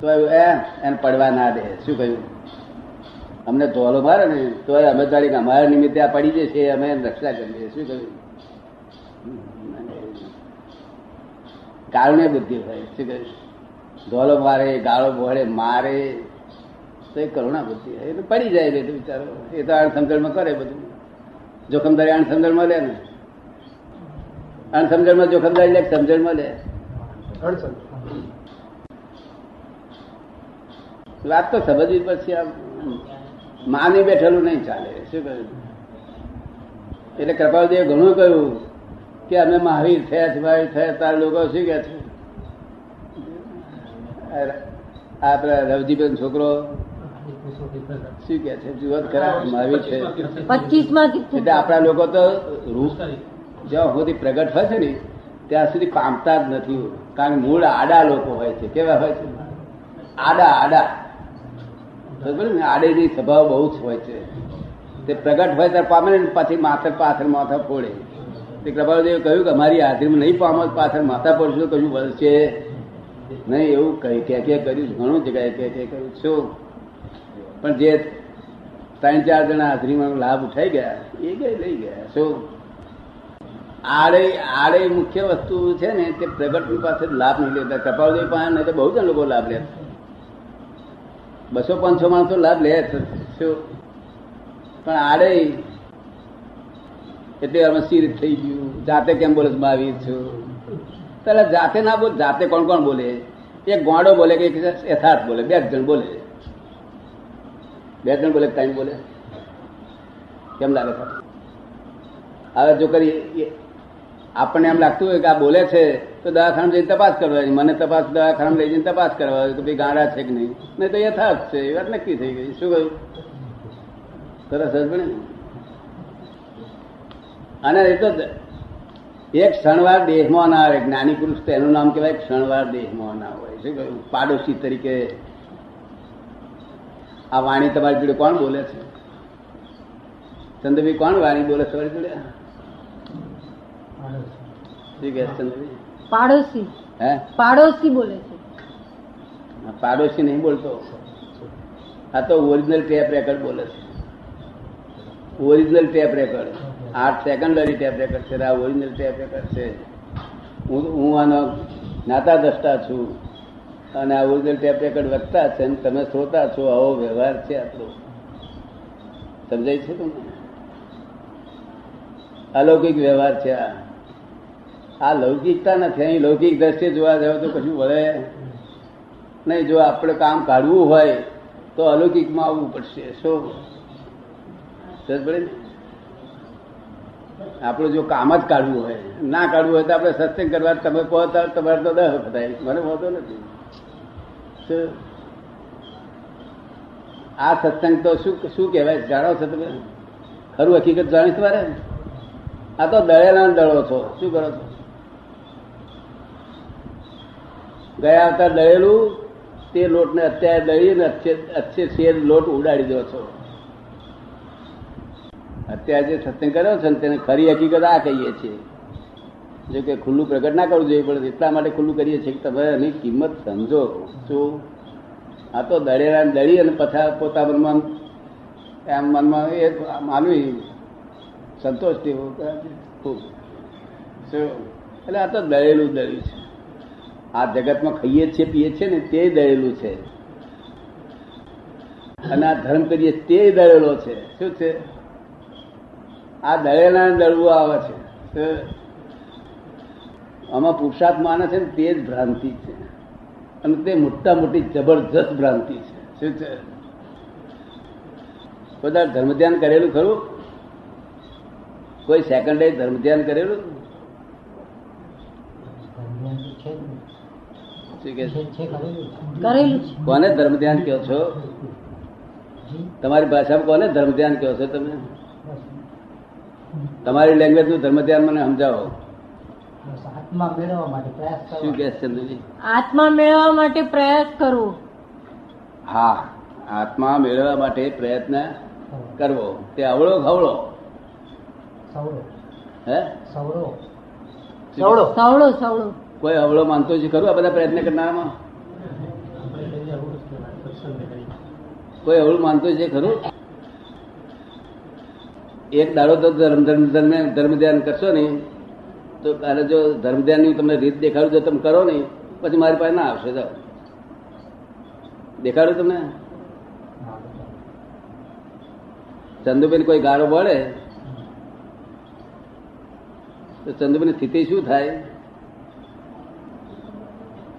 તો એને પડવા ના દે. શું કહ્યું? અમને ધોલો મારે ને તો અમે તારીખ અમારા નિમિત્તે આ પડી જશે, અમે રક્ષા કરીએ શું કહ્યું? કારણે બુદ્ધિ હોય. શું કહ્યું? ધોલો મારે, ગાળો ભોળે મારે, તો એ કરુણા બુદ્ધિ હોય. એટલે પડી જાય એટલે બિચારો એ તો આણ સમજણમાં કરે બધું. જોખમદારી આણ સમજણમાં લે ને. આણ સમજણમાં જોખમદારી લે સમજણમાં લે? વાત તો સમજવી પછી આમ. માની બેઠેલું નહીં ચાલે. શું કહ્યું? એટલે કૃપાલદેવ ઘણું કહ્યું કે અમે મહાવીર થયા છે મહાવીર થયા તાર લોકો શું કે છે? આપડા રવજીબેન છોકરો શું કે છે? જુઓ તો ખરા મહાવીર છે. પચીસ એટલે આપણા લોકો તો રૂપ જ્યાં સુધી પ્રગટ હોય છે ને ત્યાં સુધી પામતા જ નથી. કારણ કે મૂળ આડા લોકો હોય છે. કેવા હોય છે? આડા આડા. આડેની સ્વભાવ બહુ જ હોય છે. તે પ્રગટ હોય ત્યારે પામે ને પછી માથે પાછળ માથા ફોડે. તે કૃપાળદેવે કહ્યું કે અમારી હાજરીમાં નહીં પામો પાછળ માથા પડશે તો કશું વધશે નહીં, એવું કહી કે કે કર્યું. ઘણું જગ્યાએ કે કે કર્યું. શું? પણ જે ત્રણ, ચાર જણા હાજરીમાં લાભ ઉઠાઈ ગયા, એ ગઈ લઈ ગયા. શું? આડે આડે મુખ્ય વસ્તુ છે ને, તે પ્રગટની પાસે લાભ નહીં લેતા. કપાળદેવ પાસે નહીં તો બહુ જ લોકો લાભ લે બસો પાંચસો માણસો લાભ લે. શું? પણ આડે એટલે અમે સીર થઈ ગયું. જાતે કેમ બોલે આવી છું. તારે જાતે ના બોલ, જાતે કોણ કોણ બોલે? એક ગોંડો બોલે કે યથાર્થ બોલે, બે જણ બોલે. બે જણ બોલે ટાઈમ બોલે? કેમ લાગે હવે જો કરી આપણને એમ લાગતું હોય કે આ બોલે છે તો દવાખાને જઈને તપાસ કરવાની. મને તપાસ દવાખાને લઈ જઈને તપાસ કરવા કે ભાઈ ગાંડા છે કે નહીં? નહીં તો યથાર્થ છે. એ વાત નક્કી થઈ ગઈ. શું કહ્યું? સરસ હસબન્ડ અને એ તો એક ક્ષણવાર દેહમાં ના આવે. જ્ઞાની પુરુષ તો એનું નામ કહેવાય ક્ષણવાર દેહમાં ના હોય. શું કહ્યું? પાડોશી તરીકે આ વાણી તમારી જોડે કોણ બોલે છે? ચંદ્રભાઈ કોણ વાણી બોલે છે? તમારી જોડે? શું કહે છે ચંદ્રભાઈ? પાડોશી. હે? પાડોશી બોલે છે. પાડોશી નહીં બોલતો. આ તો ઓરિજિનલ ટેપ રેકર્ડ બોલે છે. ઓરિજિનલ ટેપ રેકર્ડ આઠ સેકન્ડરી ટેપ રેકર્ડ છે. આ ઓરિજિનલ ટેપ રેકર્ડ છે. હું હું આનો જ્ઞાતા દ્રષ્ટા છું. અને આ ઓરિજિનલ ટેપ રેકર્ડ વક્તા છે અને તમે શ્રોતા છો. આવો વ્યવહાર છે આટલો સમજાય છે તમને? અલૌકિક વ્યવહાર છે આ. આ લૌકિકતા નથી. અહીં લૌકિક દ્રષ્ટિએ જોવા જાવ તો કશું વળે નહીં. જો આપણે કામ કાઢવું હોય તો અલૌકિકમાં આવવું પડશે. શું? પડે આપણું જો કામ જ કાઢવું હોય, ના કાઢવું હોય તો આપણે સત્સંગ કરવા તમે કહો તો તમારે તો દહ વખત મને હોતો નથી? આ સત્સંગ તો શું શું કહેવાય? જાણો છો તમે? ખરું હકીકત જાણી તમારે આ તો દળેલા દળો છો. શું કરો છો? ગયા આવતા દળેલું તે લોટને અત્યારે દળીને અચ્છે શેર લોટ ઉડાડી દો છો. અત્યારે જે સત્સંગ કર્યો છે ને તેને ખરી હકીકત આ કહીએ છીએ. જો કે ખુલ્લું પ્રગટ ના કરવું જોઈએ, પણ એટલા માટે ખુલ્લું કરીએ છીએ કે તમે એની કિંમત સમજો. શું આ તો દળેલા દળી અને પછા પોતા મનમાં, એમ મનમાં એ માનવી સંતોષ થયો એટલે આ તો દળેલું દળી છે. આ જગતમાં ખાઈએ છીએ, પીએ છીએ ને તે દળેલું છે. અને આ ધર્મ કરીએ તે દળેલો છે. શું છે? આ દળેલા દળવું આવે છે. આમાં પુરુષાર્થ માને છે ને તે જ ભ્રાંતિ છે. અને તે મોટા મોટી જબરજસ્ત ભ્રાંતિ છે. શું છે? બધા ધર્મ ધ્યાન કરેલું ખરું? કોઈ સેકન્ડ ધર્મ ધ્યાન કરેલું શું કે છે? કરેલું છે કોને ધર્મ ધ્યાન કહો છો? તમારી ભાષામાં કોને ધર્મ ધ્યાન કહો છો તમે? તમારી લેંગ્વેજનું ધર્મ ધ્યાન મને સમજાવો. આત્મા મેળવવા માટે પ્રયાસ શું કે ચંદ્રજી? આત્મા મેળવવા માટે પ્રયાસ કરવો. હા આત્મા મેળવવા માટે પ્રયત્ન કરવો. તે અવળો ખવળો સવળો. હે? સવળો. સવળો સવળો સવળો. કોઈ અવળો માનતો છે ખરું આ બધા પ્રયત્ન કરનારામાં? કોઈ અવળું માનતો છે ખરું? એક દાડો તો ધર્મ ધર્મ ધર્મ ધ્યાન કરશો નહીં, તો અને જો ધર્મ ધ્યાનની તમને રીત દેખાડું જો તમે કરો નહીં, પછી મારી પાસે ના આવશે, જાઓ. દેખાડું તમને? ચંદુબેન કોઈ ગાળો બળે તો ચંદુબેન સ્થિતિ શું થાય?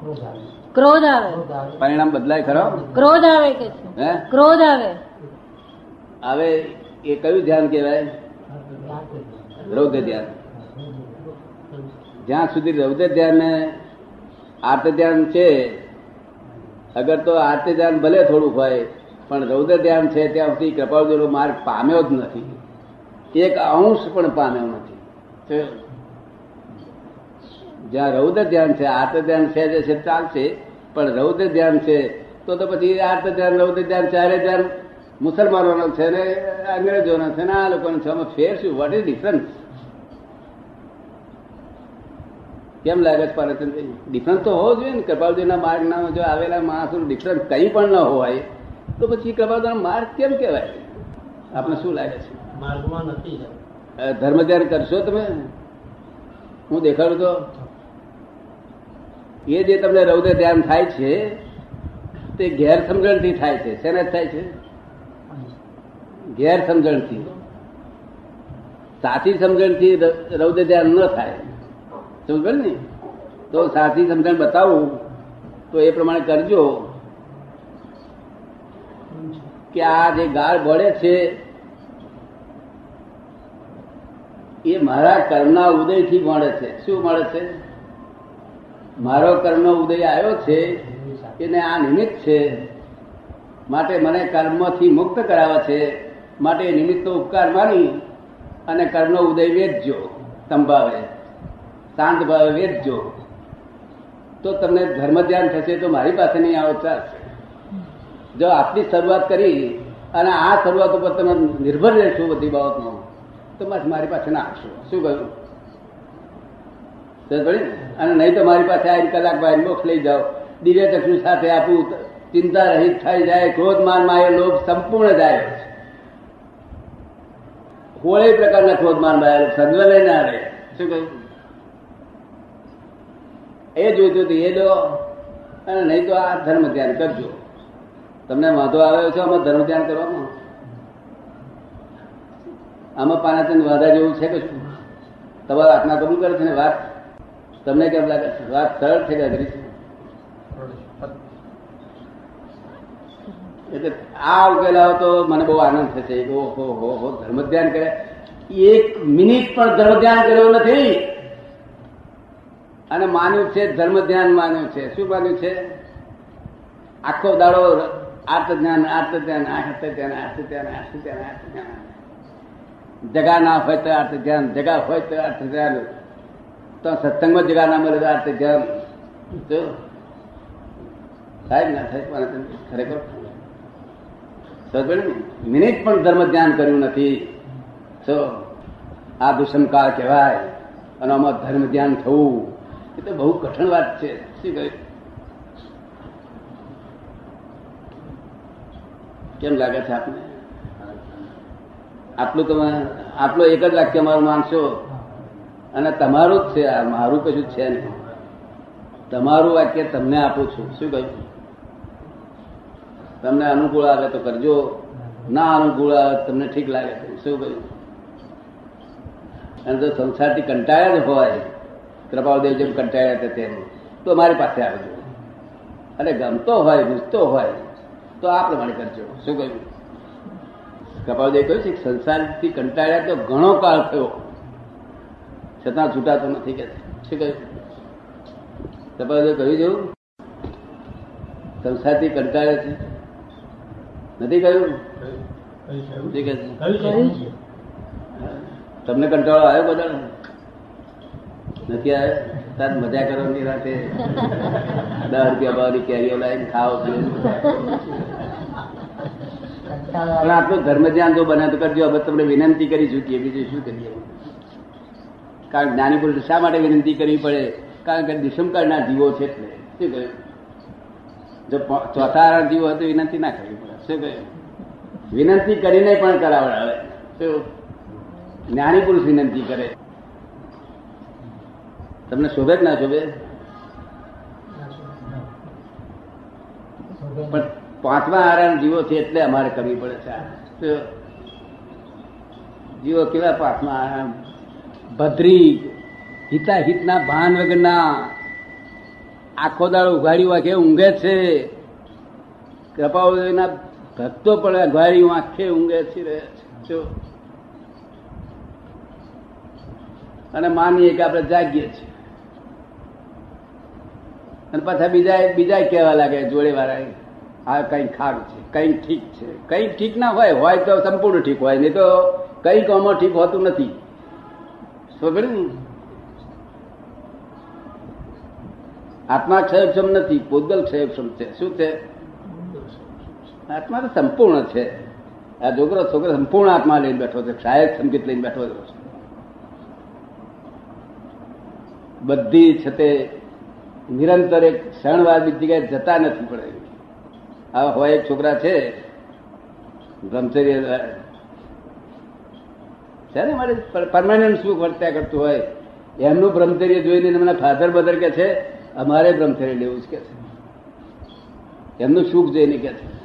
ક્રોધ આવે. આવે. આવે. પરિણામ બદલાય ખરો? ક્રોધ આવે કે છે? હે? ક્રોધ આવે. હવે એ કયું ધ્યાન કહેવાય? રૌદ્ર ધ્યાન. જ્યાં સુધી રૌદ્ર ધ્યાન ને આર્ત ધ્યાન છે અગર તો આર્ત ધ્યાન ભલે થોડું હોય પણ રૌદ્ર ધ્યાન છે ત્યાં સુધી કૃપાળુનો માર્ગ પામ્યો જ નથી. એક અંશ પણ પામ્યો નથી. તો જ્યાં રૌદ્ર ધ્યાન છે આર્ત ધ્યાન છે જે છે ચાલશે. પણ રૌદ્ર ધ્યાન છે તો તો પછી આર્ત ધ્યાન રૌદ્ર ધ્યાન ચારે ધ્યાન મુસલમાનોનો છે ને અંગ્રેજોનો છે ને આ લોકોનો છે. ફેર શું? વોટ ઇઝ ડિફરન્સ કેમ લાગે છે પાર્વતીભાઈ ડિફરન્સ તો હોવો જોઈએ ને. કૃપાલજીના માર્ગના જો આવેલા માણસોનો ડિફરન્સ કંઈ પણ ન હોય તો પછી કૃપાલજીનો માર્ગ કેમ કહેવાય? આપણે શું લાગે છે? માર્ગમાં નથી ધર્મ ધ્યાન કરશો તમે? હું દેખાડું તો? એ જે તમને રૌદ્ર ધ્યાન થાય છે, તે ગેરસમજણથી થાય છે. શેના થાય છે? ગેરસમજણથી. સાચી સમજણથી રૌદ્ર ધ્યાન ન થાય. સમજ ને? તો સાચી સમજણ બતાવું, તો એ પ્રમાણે કરજો. કે આ જે ગાળ બળે છે, એ મારા કર્મના ઉદયથી મળે છે. શું મળે છે? મારો કર્મનો ઉદય આવ્યો છે એને આ નિમિત્ત છે. માટે મને કર્મથી મુક્ત કરાવે છે. માટે નિમિત્તનો ઉપકાર માની અને કર્મનો ઉદય વેચજો સંભાવે, શાંત ભાવે વેચજો તો તમને ધર્મ ધ્યાન થશે તો મારી પાસે નહીં આવો ચાલશે જો આટલી શરૂઆત કરી અને આ શરૂઆત ઉપર તમે નિર્ભર રહેશો બધી બાબતમાં, તો મારી પાસે ના આવશો. શું કહ્યું? અને નહીં તો મારી પાસે આવીને કલાક બાર મોક્ષ લઈ જાઓ. દિવ્ય ચક્ષુ સાથે આપું, ચિંતા રહિત થઈ જાય ક્રોધ માન માયો લોભ સંપૂર્ણ જાય. કોઈ પ્રકારના ક્રોધ માન માયો લોભ ના રહે. શું કહ્યું? એ જોઈતું હતું, એ લો. અને નહીં તો આ ધર્મ ધ્યાન કરજો. તમને વાંધો આવ્યો છે આમાં ધર્મ ધ્યાન કરવામાં આમાં પાનાચંદ વાંધા જેવું છે કે શું તમારા આત્મા કબૂલ કરે છે ને? વાત તમને કેમ લાગે? વાત સરળ છે એટલે આ ઉકેલાવો તો મને બહુ આનંદ થશે. ઓહો, હો હો ધર્મ ધ્યાન કરે. એક મિનિટ પણ ધર્મ ધ્યાન કર્યું નથી. અને માન્યું છે ધર્મ ધ્યાન માન્યું છે. શું માન્યું છે? આખો દાડો આર્ત જ્ઞાન આર્ત ધ્યાન આર્ત ધ્યાન આર્ત ધ્યાન આર્ત ધ્યાન આર્ત ધ્યાન જગા ના હોય તો અર્થ ધ્યાન જગા હોય તો અર્થ ધ્યાન તો સત્સંગમાં જગા ના મળે આ તે ધ્યાન સાહેબ ના પણ ખરેખર મિનિટ પણ ધર્મ ધ્યાન કર્યું નથી. તો આ દુષ્મકાળ કહેવાય, અને આમાં ધર્મ ધ્યાન થવું, એ તો બહુ કઠણ વાત છે. શું કહ્યું કેમ લાગે છે આપને? આટલું તમે આટલો એક જ વાક્ય મારું માનશો? અને તમારું જ છે, આ મારું કશું છે નહીં. તમારું વાક્ય તમને આપું છું. શું કહ્યું? તમને અનુકૂળ આવે તો કરજો. ના અનુકૂળ આવે તમને ઠીક લાગે શું કહ્યું? અને જો સંસારથી કંટાળ્યા જ હોય કૃપાલદેવ જેમ કંટાળ્યા હતા તેમ, તો મારી પાસે આવજો. અને ગમતો હોય ગુજતો હોય, તો આ પ્રમાણે કરજો. શું કહ્યું? કપાલદેવ કહ્યું છે, સંસારથી કંટાળ્યા તો ઘણો કાળ થયો. છતાં છૂટાતો નથી કે શું કહ્યું કપાલદેવ કહ્યું જેવું સંસારથી કંટાળે છે. નથી કહ્યું. તમને કંટાળો આવ્યો બધા નથી આવ્યો? તાર મજા કરો ની રાતે દસ રૂપિયા ભાવની કેરીઓ લાવીને ખાઓ પણ આટલું ધર્મ ધ્યાન જો બને તો કરજો. હવે તમને વિનંતી કરી ચૂકીએ. બીજું શું કરીએ? કારણ જ્ઞાની પુરુષ શા માટે વિનંતી કરવી પડે? કારણ કે દિશમકાળના જીવો છે એટલે. શું કહ્યું? જો ચોથા જીવો હોય તો વિનંતી ના કરવી પડે. શું કહ્યું? વિનંતી કરીને પણ કરાવડાવે. શું? જ્ઞાની પુરુષ વિનંતી કરે. તમને શોભે જ ના શોભે? પણ પાંચમા આરામ જીવો છે એટલે અમારે કરવી પડે છે જીવો કેવા પાંચમા આરામ? ભદ્રી હિતા હિતના ભાન વગરના આખો દાડો ઉઘાડી વાંખે ઊંઘે છે કૃપાઓના ભક્તો પણ અઘવારી વાંખે ઊંઘે છે. શું? અને માનીએ કે આપણે જાગીએ છીએ અને પાછા બીજા બીજા કહેવા લાગે જોડે વાળા આ કઈ ખારું છે, કઈ ઠીક છે કઈ ઠીક ના હોય હોય તો સંપૂર્ણ ઠીક હોય, નહીં તો કઈ કોમો ઠીક હોતું નથી ને? આત્મા ક્ષયક્ષમ નથી પોદલ ક્ષયક્ષમ છે. શું છે? આત્મા તો સંપૂર્ણ છે. આ છોકરો છોકરો સંપૂર્ણ આત્મા લઈને બેઠો છે ક્ષાયક સંકેત લઈને બેઠો છે. બધી છે તે નિરંતર એક ક્ષણવાર બીજી જગ્યાએ જતા નથી પડે આ હોય એક છોકરા છે, બ્રહ્મચર્ય ને મારે પરમાનન્ટ સુખ વર્ત્યા કરતું હોય? એમનું બ્રહ્મચર્ય જોઈને મને ફાધર બદર કે છે, અમારે બ્રહ્મચર્ય લેવું જ કે છે. એમનું સુખ જોઈને કે છે.